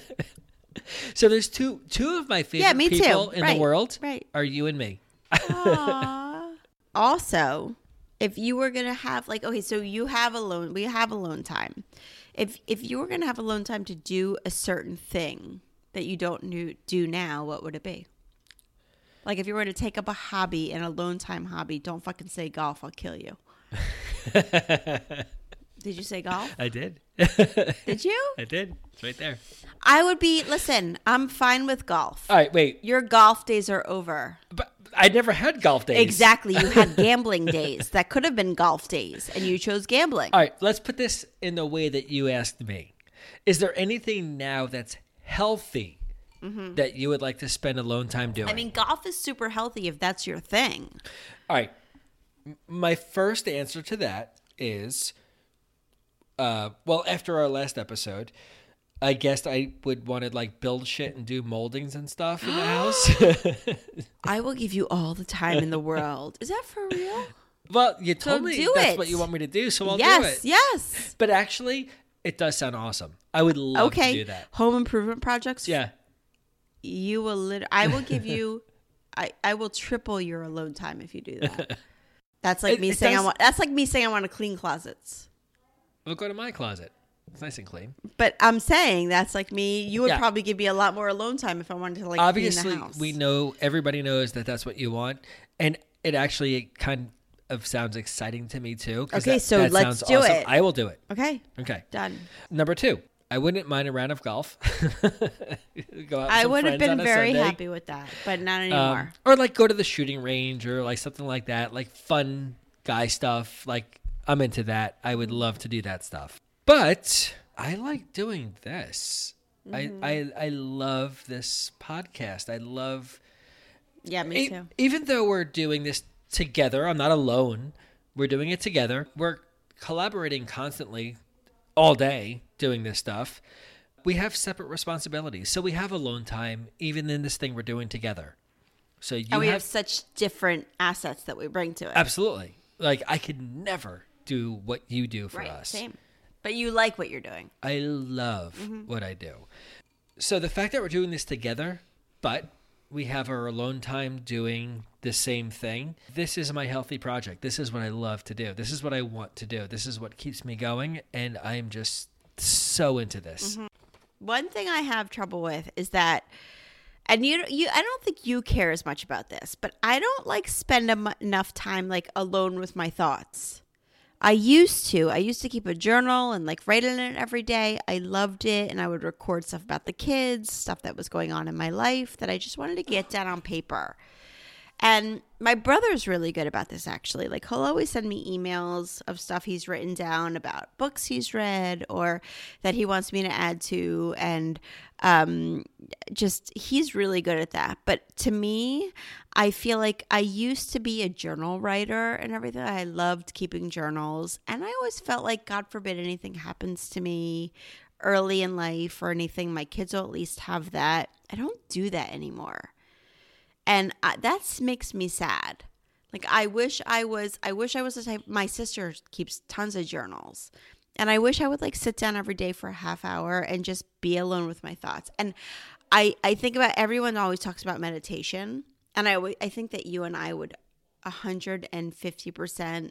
So there's two two of my favorite Yeah, me too. people in Right, the world right. are you and me. Also, if you were gonna have like okay, so you have alone we have alone time. If if you were gonna have alone time to do a certain thing that you don't do now, what would it be? Like if you were to take up a hobby, an alone time hobby, don't fucking say golf, I'll kill you. Did you say golf? I did. Did you? I did. It's right there. I would be listen, I'm fine with golf. All right, wait. Your golf days are over. But I never had golf days. Exactly. You had gambling days that could have been golf days, and you chose gambling. All right, let's put this in the way that you asked me. Is there anything now that's healthy that you would like to spend alone time doing? Mm-hmm. I mean, golf is super healthy if that's your thing. all right. My first answer to that is, uh, well, after our last episode, I guessed I would want to like build shit and do moldings and stuff in the house. I will give you all the time in the world. Is that for real? well, you told me do that's it. what you want me to do, so I'll do it. yes. Yes. But actually, it does sound awesome. I would love okay. to do that. Home improvement projects. Yeah. You will. Lit- I will give you. I I will triple your alone time if you do that. That's like It- me it saying I does- want. That's like me saying I want to clean closets. We'll go to my closet. It's nice and clean. But I'm saying that's like me. You would Yeah. probably give me a lot more alone time if I wanted to like Obviously, clean the house. we know everybody knows that that's what you want, and it actually kind of sounds exciting to me too. Okay, that- so that let's do awesome. it. I will do it. Okay, Okay. done. Number two, I wouldn't mind a round of golf. go out I would have been very happy with that, but not Um, anymore. or like go to the shooting range or like something like that, like fun guy stuff. Like I'm into that. I would love to do that stuff. But I like doing this. Mm-hmm. I, I I love this podcast. I love yeah, me e- too. even though we're doing this together, I'm not alone. We're doing it together. We're collaborating constantly all day doing this stuff. We have separate responsibilities. So we have alone time even in this thing we're doing together. So you and we have, have such different assets that we bring to it. Absolutely. Like I could never do what you do for right, us. same. But you like what you're doing. I love mm-hmm. what I do. So the fact that we're doing this together, but we have our alone time doing the same thing. This is my healthy project. This is what I love to do. This is what I want to do. This is what keeps me going and I'm just so into this. Mm-hmm. One thing I have trouble with is that, and you, you, I don't think you care as much about this, but I don't like spend enough time like alone with my thoughts. I used to. I used to keep a journal and like write in it every day. I loved it, and I would record stuff about the kids, stuff that was going on in my life that I just wanted to get down on paper. And my brother's really good about this actually. Like he'll always send me emails of stuff he's written down about books he's read or that he wants me to add to and um just he's really good at that. But to me, I feel like I used to be a journal writer and everything. I loved keeping journals and I always felt like god forbid anything happens to me early in life or anything my kids will at least have that. I don't do that anymore and I, that makes me sad. Like i wish i was i wish i was the type my sister keeps tons of journals and i wish i would like sit down every day for a half hour and just be alone with my thoughts. And i i think about everyone always talks about meditation and I I think that you and i would 150%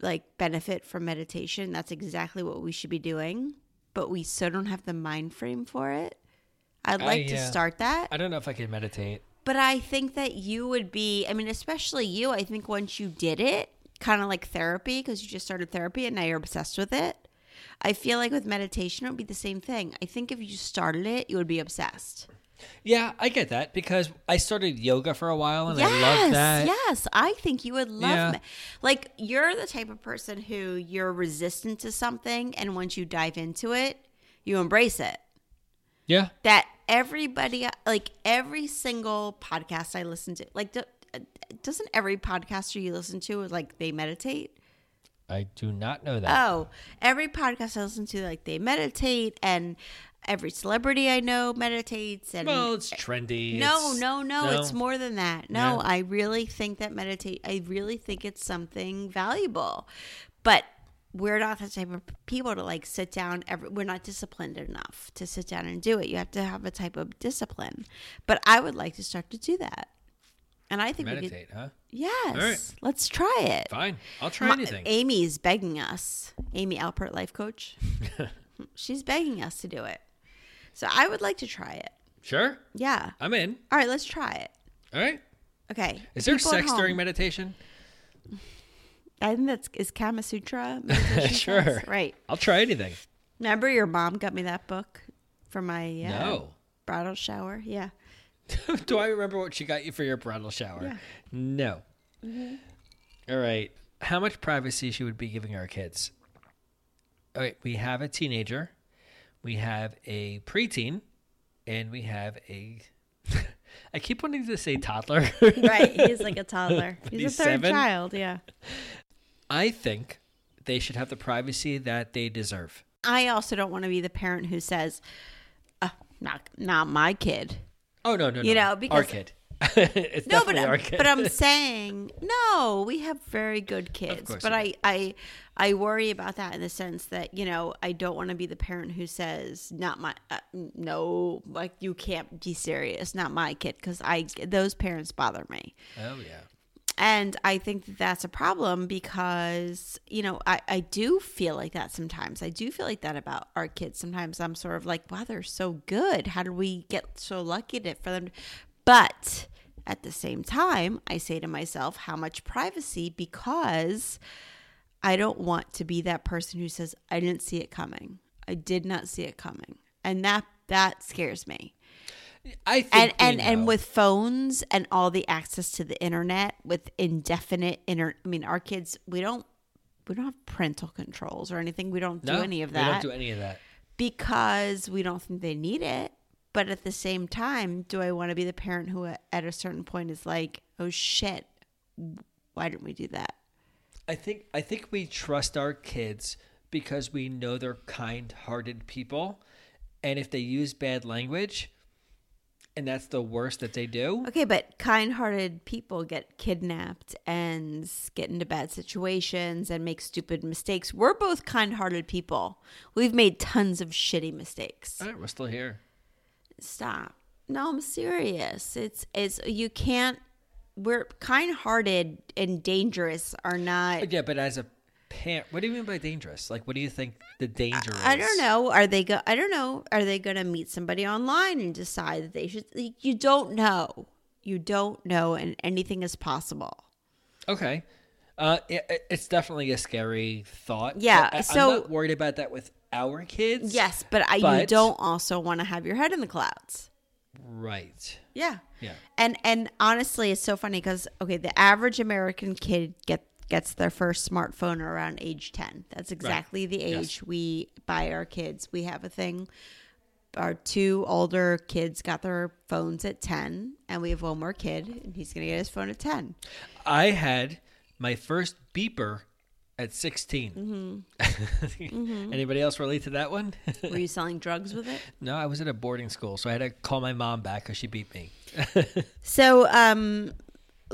like benefit from meditation. That's exactly what we should be doing but we so don't have the mind frame for it. I'd like to uh, start that. I don't know if I could meditate. But I think that you would be, I mean, especially you, I think once you did it, kind of like therapy, because you just started therapy and now you're obsessed with it. I feel like with meditation, it would be the same thing. I think if you started it, you would be obsessed. Yeah, I get that because I started yoga for a while and I love that. Yes, I think you would love Yeah. me- Like you're the type of person who you're resistant to something and once you dive into it, you embrace it. Yeah. That everybody like every single podcast I listen to, like do, doesn't every podcaster you listen to like they meditate? I do not know that. Oh, every podcast I listen to like they meditate and every celebrity I know meditates and well, it's trendy. no, It's- no, no, It's more than that. No, Yeah. I really think that meditate. I really think it's something valuable, but we're not the type of people to like sit down. Every, we're not disciplined enough to sit down and do it. You have to have a type of discipline. But I would like to start to do that, and I think we meditate, huh? could. Yes, right. let's try it. Fine. I'll try Ma- anything. Amy's begging us. Amy Alpert, life coach. She's begging us to do it. So I would like to try it. Sure. Yeah. I'm in. All right, let's try it. All right. Okay. Is there People sex during meditation? I think that's is Kama Sutra. Sure. Right. I'll try anything. Remember your mom got me that book for my uh, No. bridal shower? Yeah. Do I remember what she got you for your bridal shower? Yeah. No. All right. How much privacy should we be giving our kids? All right. We have a teenager, we have a preteen, and we have a. I keep wanting to say toddler. Right. He's like a toddler. He's, He's a third seven? child. Yeah. I think they should have the privacy that they deserve. I also don't want to be the parent who says, uh, "Not, not my kid." Oh no, no, no. You know, our because- kid. it's No, but our I'm, kid. but I'm saying no. We have very good kids, but I, I I worry about that in the sense that you know I don't want to be the parent who says not my uh, no like you can't be serious not my kid because I those parents bother me oh yeah. And I think that that's a problem because you know I I do feel like that sometimes I do feel like that about our kids sometimes I'm sort of like wow they're so good how did we get so lucky to, for them but at the same time, I say to myself, how much privacy? Because I don't want to be that person who says, I didn't see it coming. I did not see it coming. And that that scares me. I think And and, and with phones and all the access to the internet with indefinite inter I mean our kids we don't we don't have parental controls or anything. We don't do any of that. We don't do any of that. because we don't think they need it. But at the same time, do I want to be the parent who at a certain point is like, oh shit, why didn't we do that? I think I think we trust our kids because we know they're kind-hearted people, and if they use bad language, and that's the worst that they do. Okay, but kind hearted people get kidnapped and get into bad situations and make stupid mistakes. We're both kind hearted people. We've made tons of shitty mistakes. All right, we're still here. Stop. No, I'm serious. It's it's you can't we're kind hearted and dangerous are not Yeah, but as a parent, what do you mean by dangerous? Like, what do you think the danger is? I don't know. Are they go? I don't know. Are they going to meet somebody online and decide that they should? You don't know. You don't know, and anything is possible. Okay. Uh, it, it- it's definitely a scary thought. Yeah, I, so- I'm not worried about that with our kids. Yes, but, I, you don't also want to have your head in the clouds. Right. Yeah. Yeah. And and honestly, it's so funny because okay, the average American kid get gets their first smartphone around age ten. That's exactly the Yes. age we buy our kids. We have a thing. Our two older kids got their phones at ten, and we have one more kid, and he's gonna get his phone at ten. I had my first beeper at 16. Mm-hmm. Anybody else relate to that one? Were you selling drugs with it? no, I was at a boarding school, so I had to call my mom back because she beat me. So, um,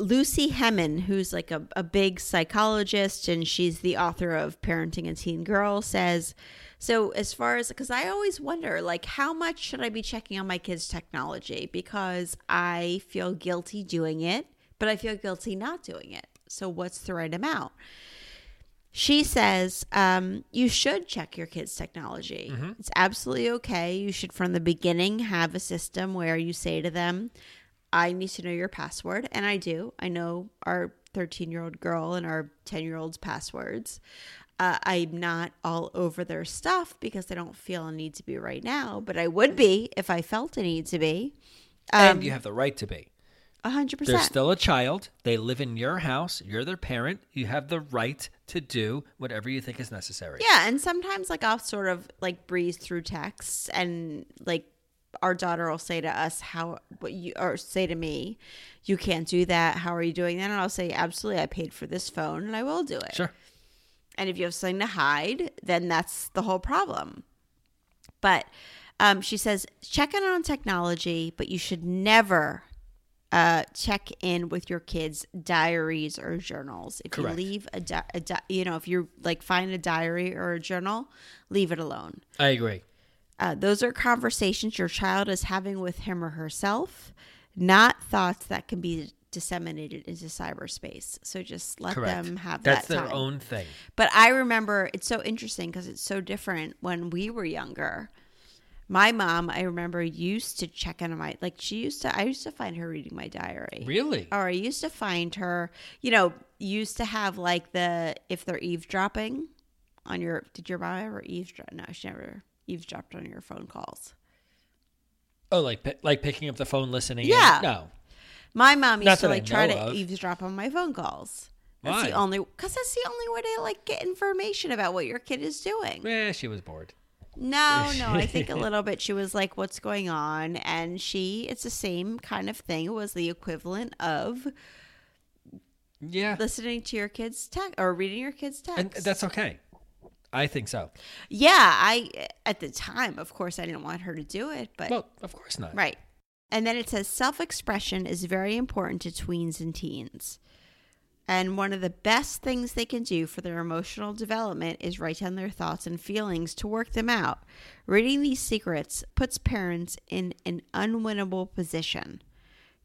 Lucie Hemmen, who's like a, a big psychologist and she's the author of Parenting a Teen Girl, says, so as far as, because I always wonder, like, how much should I be checking on my kids' technology? Because I feel guilty doing it, but I feel guilty not doing it. So, what's the right amount? She says um, you should check your kids' technology. It's absolutely okay. You should, from the beginning, have a system where you say to them, I need to know your password. And I do. I know our 13 year old girl and our 10 year old's passwords. Uh, I'm not all over their stuff because I don't feel a need to be right now, but I would be if I felt a need to be. Um, and you have the right to be. A hundred They're still a child. They live in your house. You're their parent. You have the right to do whatever you think is necessary. Yeah, and sometimes like I'll sort of like breeze through texts and like our daughter will say to us how what you or say to me, you can't do that. How are you doing that? And I'll say, absolutely, I paid for this phone and I will do it. Sure. And if you have something to hide, then that's the whole problem. But um, she says, check in on technology, but you should never uh, check in with your kids' diaries or journals. If Correct. you leave a, di- a di- you know, if you like find a diary or a journal, leave it alone. I agree. Uh, those are conversations your child is having with him or herself, not thoughts that can be disseminated into cyberspace. So just let Correct. them have That's that That's their own thing. But I remember it's so interesting because it's so different when we were younger. My mom, I remember, used to check in on my like she used to. I used to find her reading my diary. Really? Or I used to find her, you know, used to have like the if they're eavesdropping on your. Did your mom ever eavesdrop? No, she never eavesdropped on your phone calls. Oh, like like picking up the phone, listening. in? Yeah. No. My mom used Not to like try to of. eavesdrop on my phone calls. That's Why? the only because that's the only way to like get information about what your kid is doing. Yeah, she was bored. No, no, I think a little bit. She was like, "What's going on?" And she, it's the same kind of thing. It was the equivalent of Yeah. listening to your kids' text or reading your kids' text. And that's okay. I think so. yeah. I at the time, of course, I didn't want her to do it, but Well, of course not. right. And then it says self-expression is very important to tweens and teens. And one of the best things they can do for their emotional development is write down their thoughts and feelings to work them out. Reading these secrets puts parents in an unwinnable position.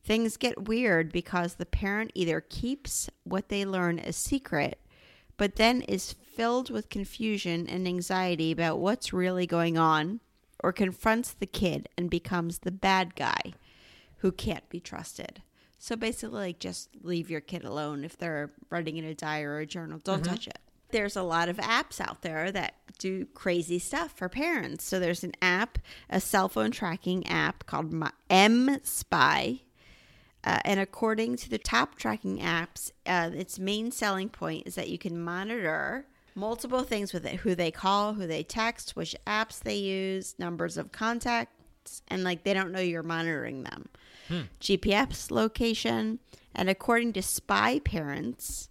Things get weird because the parent either keeps what they learn a secret, but then is filled with confusion and anxiety about what's really going on, or confronts the kid and becomes the bad guy who can't be trusted. So basically, like just leave your kid alone if they're writing in a diary or a journal. Don't mm-hmm. touch it. There's a lot of apps out there that do crazy stuff for parents. So there's an app, a cell phone tracking app called mSpy. Uh, and according to the top tracking apps, uh, its main selling point is that you can monitor multiple things with it who they call, who they text, which apps they use, numbers of contacts, and like they don't know you're monitoring them. GPS location. And according to spy parents,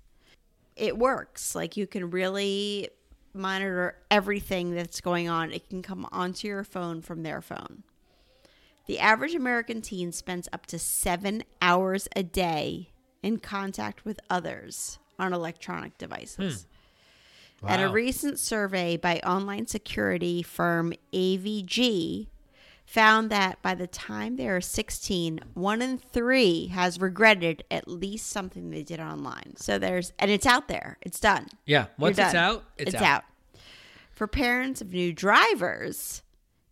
it works. Like you can really monitor everything that's going on. It can come onto your phone from their phone. The average American teen spends up to seven hours a day in contact with others on electronic devices. Hmm. At a recent survey by online security firm AVG found that by the time they are 16, one in three has regretted at least something they did online. So there's, and it's out there, it's done. Yeah. Once You're it's done. out, it's, out. For parents of new drivers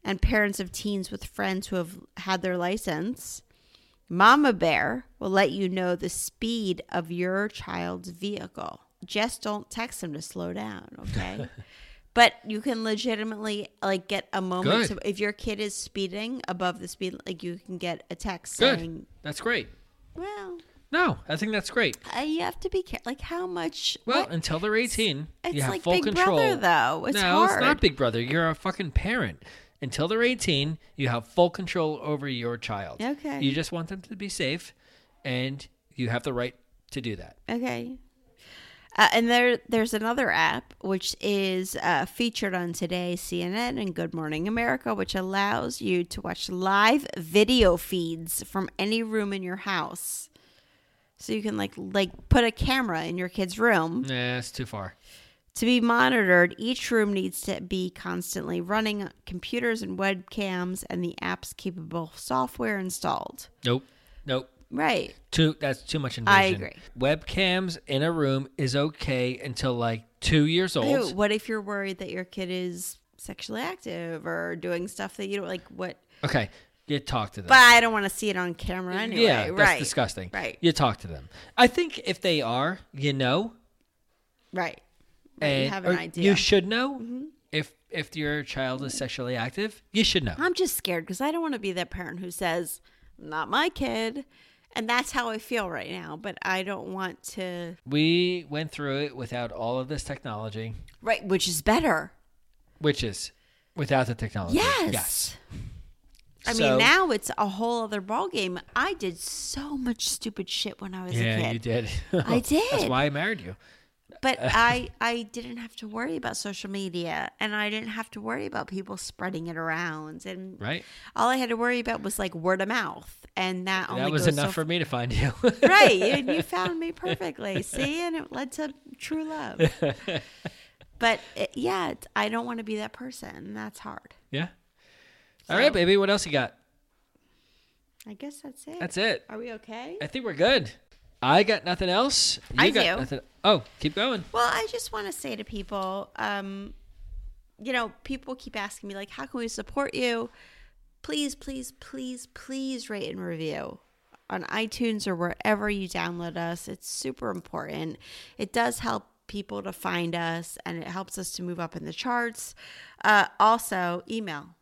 and parents of teens with friends who have had their license, Mama Bear will let you know the speed of your child's vehicle. Just don't text them to slow down, okay? but you can legitimately like get a moment if your kid is speeding above the speed like you can get a text Good. saying, That's great. "Well, No, I think that's great. uh, you have to be careful. Like how much? Well, what- until they're 18, It's you have like full Big control. Brother, though. It's no, it's not Big Brother. You're a fucking parent. Until they're 18, you have full control over your child. Okay. You just want them to be safe, and you have the right to do that. Okay. Uh, and there, there's another app which is uh, featured on today CNN and Good Morning America, which allows you to watch live video feeds from any room in your house. So you can like like put a camera in your kid's room Yeah, it's too far. To be monitored. Each room needs to be constantly running computers and webcams, and the app's capable software installed. Nope. Nope. Right. Too. That's too much invasion. I agree. Webcams in a room is okay until like two years old. Ew, what if you're worried that your kid is sexually active or doing stuff that you don't like? What? Okay. You talk to them. But I don't want to see it on camera anyway. yeah, that's right. disgusting. Right. You talk to them. I think if they are, you know, Right. And you have an idea. you should know mm-hmm. if if your child is sexually active. You should know. I'm just scared because I don't want to be that parent who says, "Not my kid," and that's how I feel right now. But I don't want to. We went through it without all of this technology, Right, which is better. which is without the technology. Yes. Yes. I So- mean, now it's a whole other ballgame. I did so much stupid shit when I was a Yeah, kid. you did. I did. That's why I married you. But I I didn't have to worry about social media and I didn't have to worry about people spreading it around and Right. all I had to worry about was like word of mouth and that only That was enough so for me to find you. right and you found me perfectly see and it led to true love but it, yeah i don't want to be that person that's hard yeah. All right, baby. What else you got? i guess that's it That's it. are we okay I think we're good. I got nothing else. You I got do. nothing. Oh, keep going. well i just want to say to people um you know people keep asking me like how can we support you please please please please rate and review on itunes or wherever you download us it's super important it does help people to find us and it helps us to move up in the charts uh, also email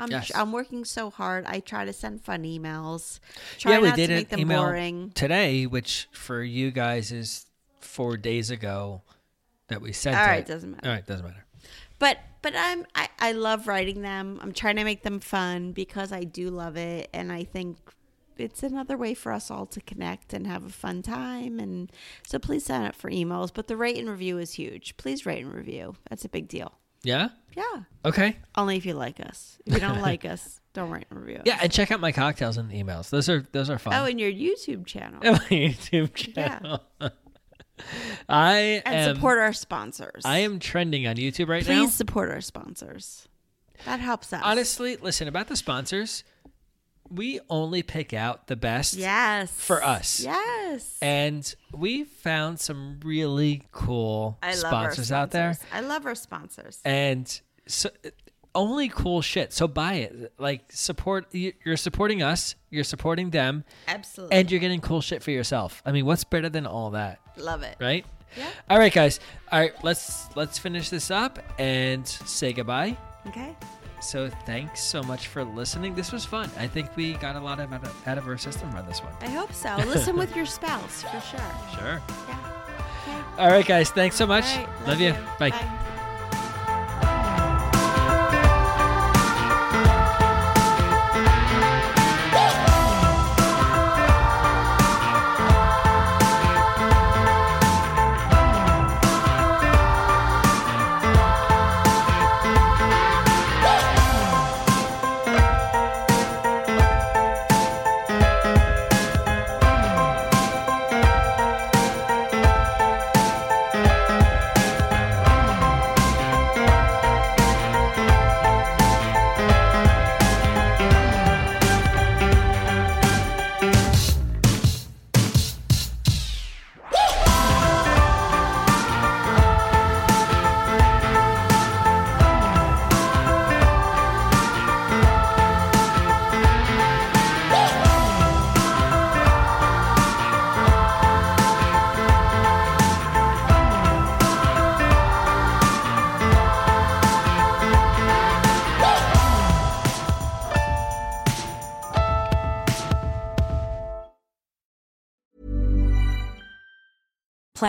I'm, Yes. I'm working so hard. I try to send fun emails. Try yeah, we did to make an them email boring. today, which for you guys is four days ago that we sent All it. doesn't matter. All right, doesn't matter. but but I'm I, I love writing them. I'm trying to make them fun because I do love it and I think it's another way for us all to connect and have a fun time and so please sign up for emails. But the rate and review is huge. Please rate and review. That's a big deal. Yeah. Yeah. Okay. Only if you like us. If you don't like us, don't write and review. Yeah, and check out my cocktails and emails. Those are those are fun. Oh, and your YouTube channel. And my YouTube channel. I And am support our sponsors. I am trending on YouTube right Please now. Please support our sponsors. That helps us. Honestly, listen about the sponsors. We only pick out the best. Yes. For us. Yes. And we found some really cool love sponsors, out there. I love our sponsors. And so only cool shit. So buy it. Like support you- you're supporting us, you're supporting them, Absolutely. and you're getting cool shit for yourself. I mean, what's better than all that, love it. right? Yeah. All right, guys. All right, let's let's finish this up and say goodbye. Okay. So thanks so much for listening. This was fun. I think we got a lot of out of, out of our system on this one. I hope so. Listen with your spouse for sure. Sure. Yeah. Okay. All right, guys. Thanks so much. Right, love, you. Bye.